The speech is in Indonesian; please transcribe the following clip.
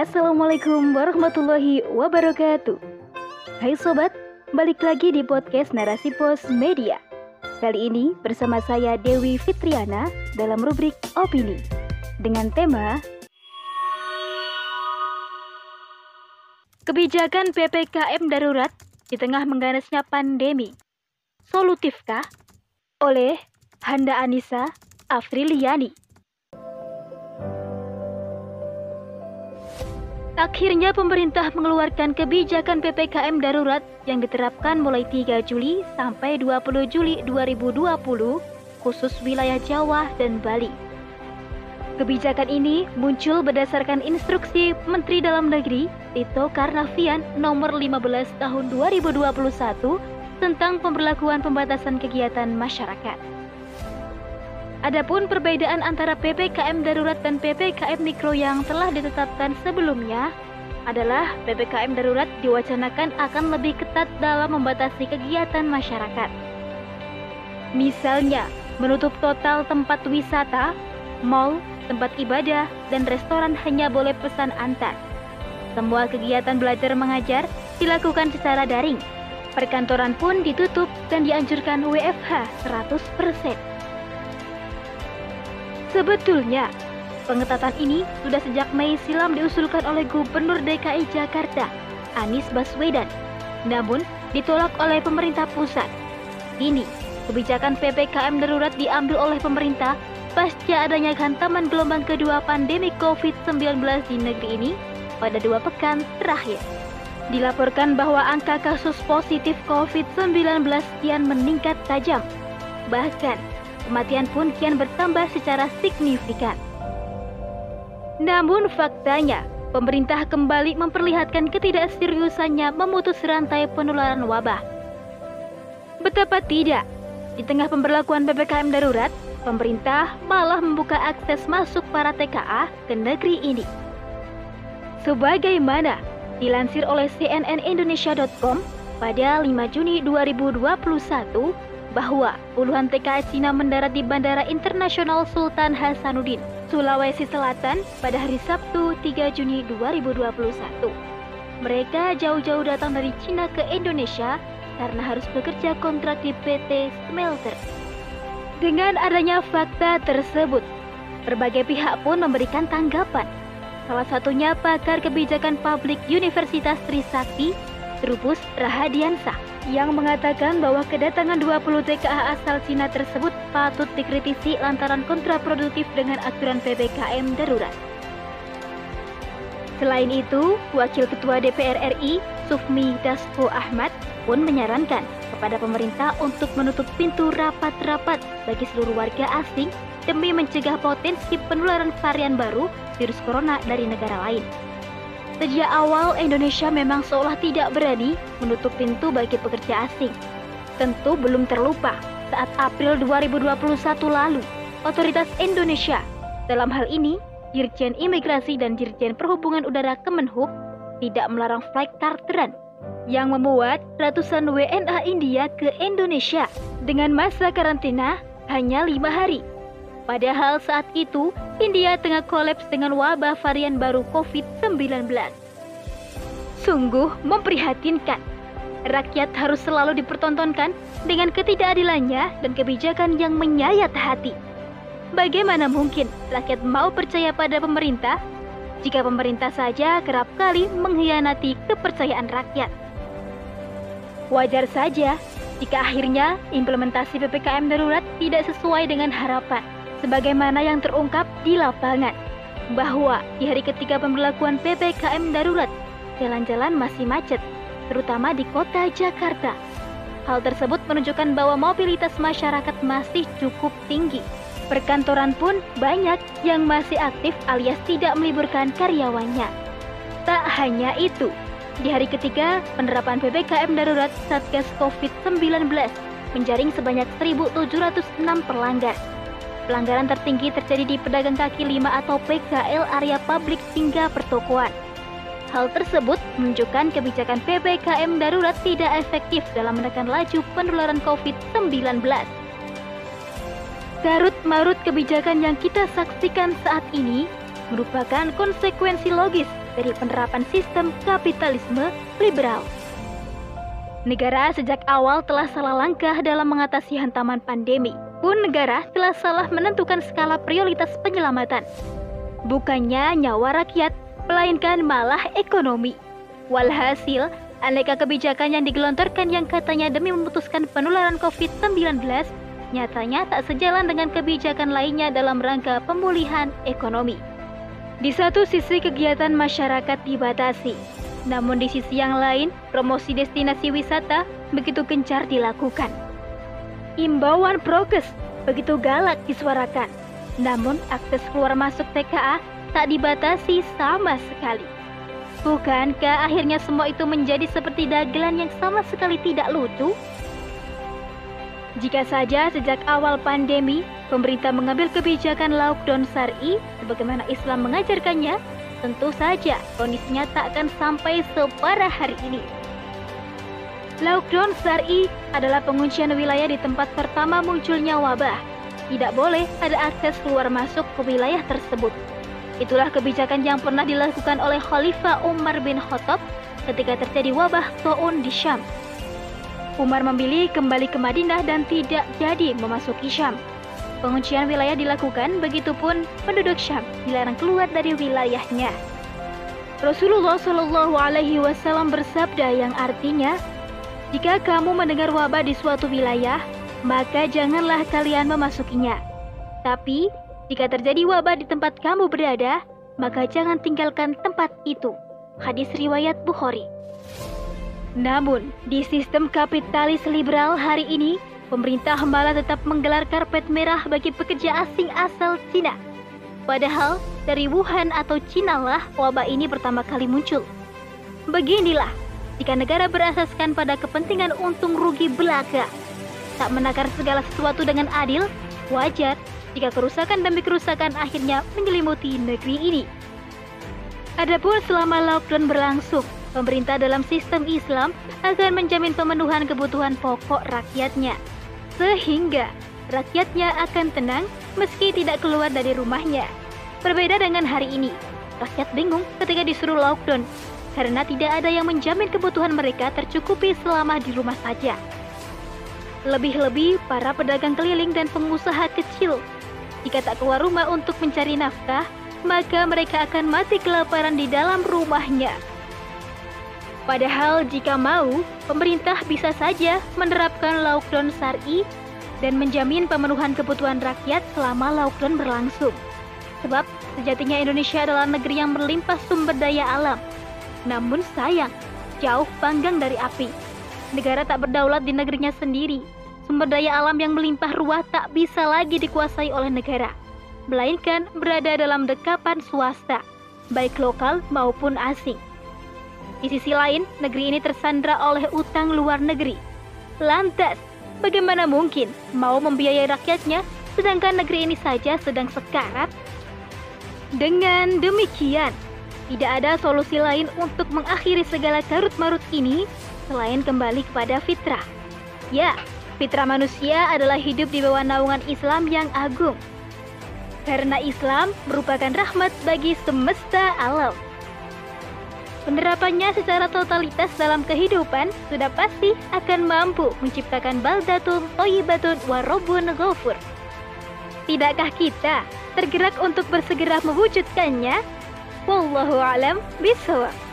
Assalamualaikum warahmatullahi wabarakatuh. Hai sobat, balik lagi di podcast Narasi Pos Media. Kali ini bersama saya Dewi Fitriana dalam rubrik Opini dengan tema Kebijakan PPKM darurat di tengah mengganasnya pandemi. Solutifkah? Oleh Handa Anissa Afriliani. Akhirnya pemerintah mengeluarkan kebijakan PPKM darurat yang diterapkan mulai 3 Juli sampai 20 Juli 2020 khusus wilayah Jawa dan Bali. Kebijakan ini muncul berdasarkan instruksi Menteri Dalam Negeri Tito Karnavian nomor 15 tahun 2021 tentang pemberlakuan pembatasan kegiatan masyarakat. Adapun perbedaan antara PPKM darurat dan PPKM mikro yang telah ditetapkan sebelumnya adalah PPKM darurat diwacanakan akan lebih ketat dalam membatasi kegiatan masyarakat. Misalnya, menutup total tempat wisata, mal, tempat ibadah, dan restoran hanya boleh pesan antar. Semua kegiatan belajar mengajar dilakukan secara daring. Perkantoran pun ditutup dan dianjurkan WFH 100%. Sebetulnya, pengetatan ini sudah sejak Mei silam diusulkan oleh Gubernur DKI Jakarta, Anies Baswedan. Namun, ditolak oleh pemerintah pusat. Ini, kebijakan PPKM darurat diambil oleh pemerintah pasca adanya hantaman gelombang kedua pandemi COVID-19 di negeri ini pada dua pekan terakhir. Dilaporkan bahwa angka kasus positif COVID-19 kian meningkat tajam. Bahkan, kematian pun kian bertambah secara signifikan. Namun faktanya, pemerintah kembali memperlihatkan ketidakseriusannya memutus rantai penularan wabah. Betapa tidak, di tengah pemberlakuan PPKM darurat, pemerintah malah membuka akses masuk para TKA ke negeri ini. Sebagaimana dilansir oleh cnnindonesia.com pada 5 Juni 2021, bahwa puluhan TKI Cina mendarat di Bandara Internasional Sultan Hasanuddin, Sulawesi Selatan pada hari Sabtu 3 Juni 2021. Mereka jauh-jauh datang dari Cina ke Indonesia karena harus bekerja kontrak di PT Smelter. Dengan adanya fakta tersebut, berbagai pihak pun memberikan tanggapan. Salah satunya pakar kebijakan publik Universitas Trisakti, Trubus Rahadiansah yang mengatakan bahwa kedatangan 20 TKA asal Cina tersebut patut dikritisi lantaran kontraproduktif dengan aturan PPKM darurat. Selain itu, Wakil Ketua DPR RI, Sufmi Dasko Ahmad, pun menyarankan kepada pemerintah untuk menutup pintu rapat-rapat bagi seluruh warga asing demi mencegah potensi penularan varian baru virus corona dari negara lain. Sejak awal Indonesia memang seolah tidak berani menutup pintu bagi pekerja asing. Tentu belum terlupa saat April 2021 lalu, otoritas Indonesia dalam hal ini Dirjen Imigrasi dan Dirjen Perhubungan Udara Kemenhub tidak melarang flight charteran yang membuat ratusan WNA India ke Indonesia dengan masa karantina hanya lima hari. Padahal saat itu India tengah kolaps dengan wabah varian baru COVID-19. Sungguh memprihatinkan. Rakyat harus selalu dipertontonkan dengan ketidakadilannya dan kebijakan yang menyayat hati. Bagaimana mungkin rakyat mau percaya pada pemerintah jika pemerintah saja kerap kali mengkhianati kepercayaan rakyat? Wajar saja jika akhirnya implementasi PPKM darurat tidak sesuai dengan harapan sebagaimana yang terungkap di lapangan, bahwa di hari ketiga pemberlakuan PPKM darurat, jalan-jalan masih macet, terutama di kota Jakarta. Hal tersebut menunjukkan bahwa mobilitas masyarakat masih cukup tinggi. Perkantoran pun banyak yang masih aktif alias tidak meliburkan karyawannya. Tak hanya itu, di hari ketiga penerapan PPKM darurat Satgas COVID-19 menjaring sebanyak 1.706 pelanggar. Pelanggaran tertinggi terjadi di pedagang kaki lima atau PKL area publik hingga pertokoan. Hal tersebut menunjukkan kebijakan PPKM darurat tidak efektif dalam menekan laju penularan COVID-19. Garut marut kebijakan yang kita saksikan saat ini merupakan konsekuensi logis dari penerapan sistem kapitalisme liberal. Negara sejak awal telah salah langkah dalam mengatasi hantaman pandemi, pun negara telah salah menentukan skala prioritas penyelamatan. Bukannya nyawa rakyat, melainkan malah ekonomi. Walhasil, aneka kebijakan yang digelontorkan yang katanya demi memutuskan penularan COVID-19 nyatanya tak sejalan dengan kebijakan lainnya dalam rangka pemulihan ekonomi. Di satu sisi kegiatan masyarakat dibatasi, namun di sisi yang lain promosi destinasi wisata begitu gencar dilakukan. Imbauan prokes begitu galak disuarakan, namun akses keluar masuk TKA tak dibatasi sama sekali. Bukankah akhirnya semua itu menjadi seperti dagelan yang sama sekali tidak lucu? Jika saja sejak awal pandemi, pemerintah mengambil kebijakan lockdown syari sebagaimana Islam mengajarkannya, tentu saja kondisinya tak akan sampai separah hari ini. Lockdown syari adalah penguncian wilayah di tempat pertama munculnya wabah. Tidak boleh ada akses keluar masuk ke wilayah tersebut. Itulah kebijakan yang pernah dilakukan oleh Khalifah Umar bin Khattab ketika terjadi wabah To'un di Syam. Umar memilih kembali ke Madinah dan tidak jadi memasuki Syam. Penguncian wilayah dilakukan, begitupun penduduk Syam dilarang keluar dari wilayahnya. Rasulullah Shallallahu Alaihi Wasallam bersabda yang artinya, jika kamu mendengar wabah di suatu wilayah, maka janganlah kalian memasukinya. Tapi jika terjadi wabah di tempat kamu berada, maka jangan tinggalkan tempat itu. Hadis riwayat Bukhari. Namun, di sistem kapitalis liberal hari ini, pemerintah malah tetap menggelar karpet merah bagi pekerja asing asal Cina. Padahal, dari Wuhan atau Cina lah wabah ini pertama kali muncul. Beginilah, jika negara berasaskan pada kepentingan untung rugi belaka, tak menakar segala sesuatu dengan adil, wajar jika kerusakan demi kerusakan akhirnya menyelimuti negeri ini. Adapun selama lockdown berlangsung, pemerintah dalam sistem Islam akan menjamin pemenuhan kebutuhan pokok rakyatnya. Sehingga rakyatnya akan tenang meski tidak keluar dari rumahnya. Berbeda dengan hari ini, rakyat bingung ketika disuruh lockdown karena tidak ada yang menjamin kebutuhan mereka tercukupi selama di rumah saja. Lebih-lebih para pedagang keliling dan pengusaha kecil jika tak keluar rumah untuk mencari nafkah, maka mereka akan mati kelaparan di dalam rumahnya. Padahal jika mau, pemerintah bisa saja menerapkan lockdown syari dan menjamin pemenuhan kebutuhan rakyat selama lockdown berlangsung. Sebab sejatinya Indonesia adalah negeri yang berlimpah sumber daya alam. Namun sayang, jauh panggang dari api. Negara tak berdaulat di negerinya sendiri, sumber daya alam yang melimpah ruah tak bisa lagi dikuasai oleh negara, melainkan berada dalam dekapan swasta, baik lokal maupun asing. Di sisi lain, negeri ini tersandra oleh utang luar negeri. Lantas, bagaimana mungkin mau membiayai rakyatnya sedangkan negeri ini saja sedang sekarat? Dengan demikian, tidak ada solusi lain untuk mengakhiri segala carut-marut ini selain kembali kepada fitrah. Ya, Fitrah manusia adalah hidup di bawah naungan Islam yang agung. Karena Islam merupakan rahmat bagi semesta alam. Penerapannya secara totalitas dalam kehidupan sudah pasti akan mampu menciptakan baldatun toyibatun warobun ghafur. Tidakkah kita tergerak untuk bersegera mewujudkannya? والله أعلم. بالصواب